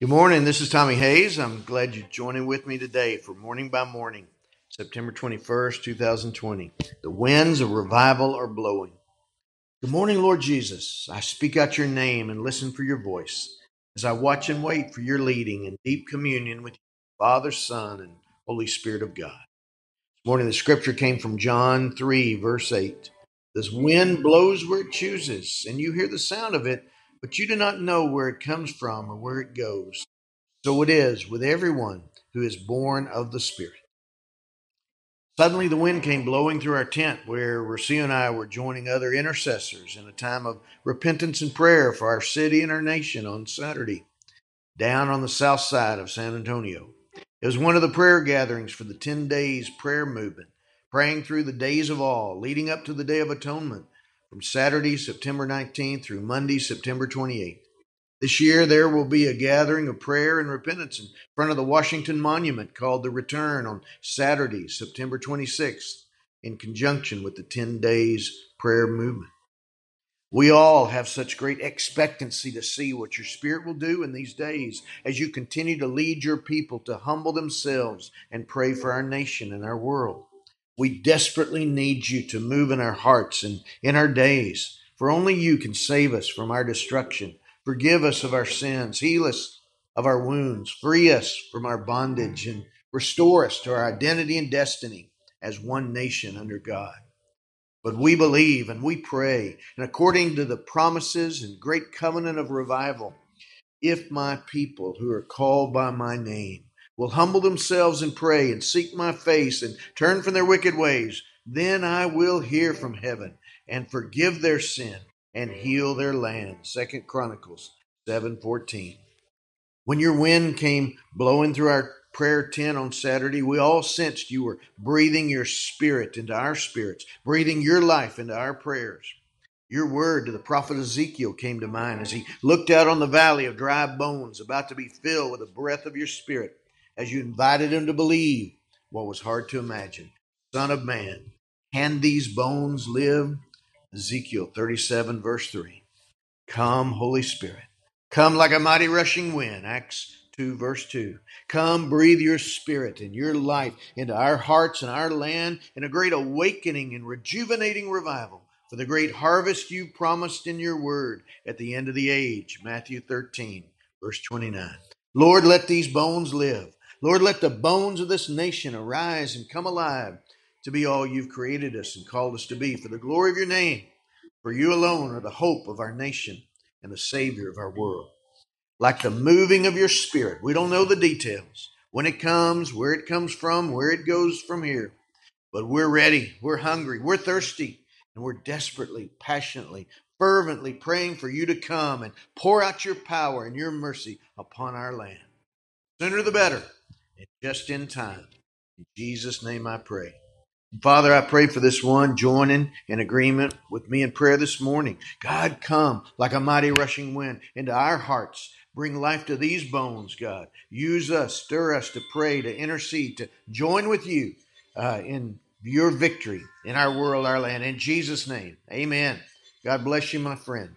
Good morning. This is Tommy Hayes. I'm glad you're joining with me today for Morning by Morning, September 21st, 2020. The winds of revival are blowing. Good morning, Lord Jesus. I speak out your name and listen for your voice as I watch and wait for your leading in deep communion with Father, Son, and Holy Spirit of God. This morning, the scripture came from John 3, verse 8. This wind blows where it chooses, and you hear the sound of it but you do not know where it comes from or where it goes. So it is with everyone who is born of the Spirit. Suddenly, the wind came blowing through our tent where Rocio and I were joining other intercessors in a time of repentance and prayer for our city and our nation on Saturday, down on the south side of San Antonio. It was one of the prayer gatherings for the 10 days prayer movement, praying through the Days of Awe, leading up to the Day of Atonement from Saturday, September 19th through Monday, September 28th. This year, there will be a gathering of prayer and repentance in front of the Washington Monument called The Return on Saturday, September 26th, in conjunction with the 10 days prayer movement. We all have such great expectancy to see what your Spirit will do in these days as you continue to lead your people to humble themselves and pray for our nation and our world. We desperately need you to move in our hearts and in our days, for only you can save us from our destruction. Forgive us of our sins, heal us of our wounds, free us from our bondage, and restore us to our identity and destiny as one nation under God. But we believe and we pray, and according to the promises and great covenant of revival, if my people who are called by my name will humble themselves and pray and seek my face and turn from their wicked ways, then I will hear from heaven and forgive their sin and heal their land. Second Chronicles 7:14. When your wind came blowing through our prayer tent on Saturday, we all sensed you were breathing your spirit into our spirits, breathing your life into our prayers. Your word to the prophet Ezekiel came to mind as he looked out on the valley of dry bones, about to be filled with the breath of your spirit as you invited him to believe what was hard to imagine. Son of man, can these bones live? Ezekiel 37, verse 3. Come, Holy Spirit. Come like a mighty rushing wind. Acts 2, verse 2. Come, breathe your spirit and your life into our hearts and our land in a great awakening and rejuvenating revival for the great harvest you promised in your word at the end of the age. Matthew 13, verse 29. Lord, let these bones live. Lord, let the bones of this nation arise and come alive to be all you've created us and called us to be for the glory of your name. For you alone are the hope of our nation and the Savior of our world. Like the moving of your Spirit, we don't know the details, when it comes, where it comes from, where it goes from here. But we're ready, we're hungry, we're thirsty, and we're desperately, passionately, fervently praying for you to come and pour out your power and your mercy upon our land. Sooner the better and just in time. In Jesus' name I pray. Father, I pray for this one joining in agreement with me in prayer this morning. God, come like a mighty rushing wind into our hearts. Bring life to these bones, God. Use us, stir us to pray, to intercede, to join with you uh, in your victory in our world, our land. In Jesus' name, amen. God bless you, my friend.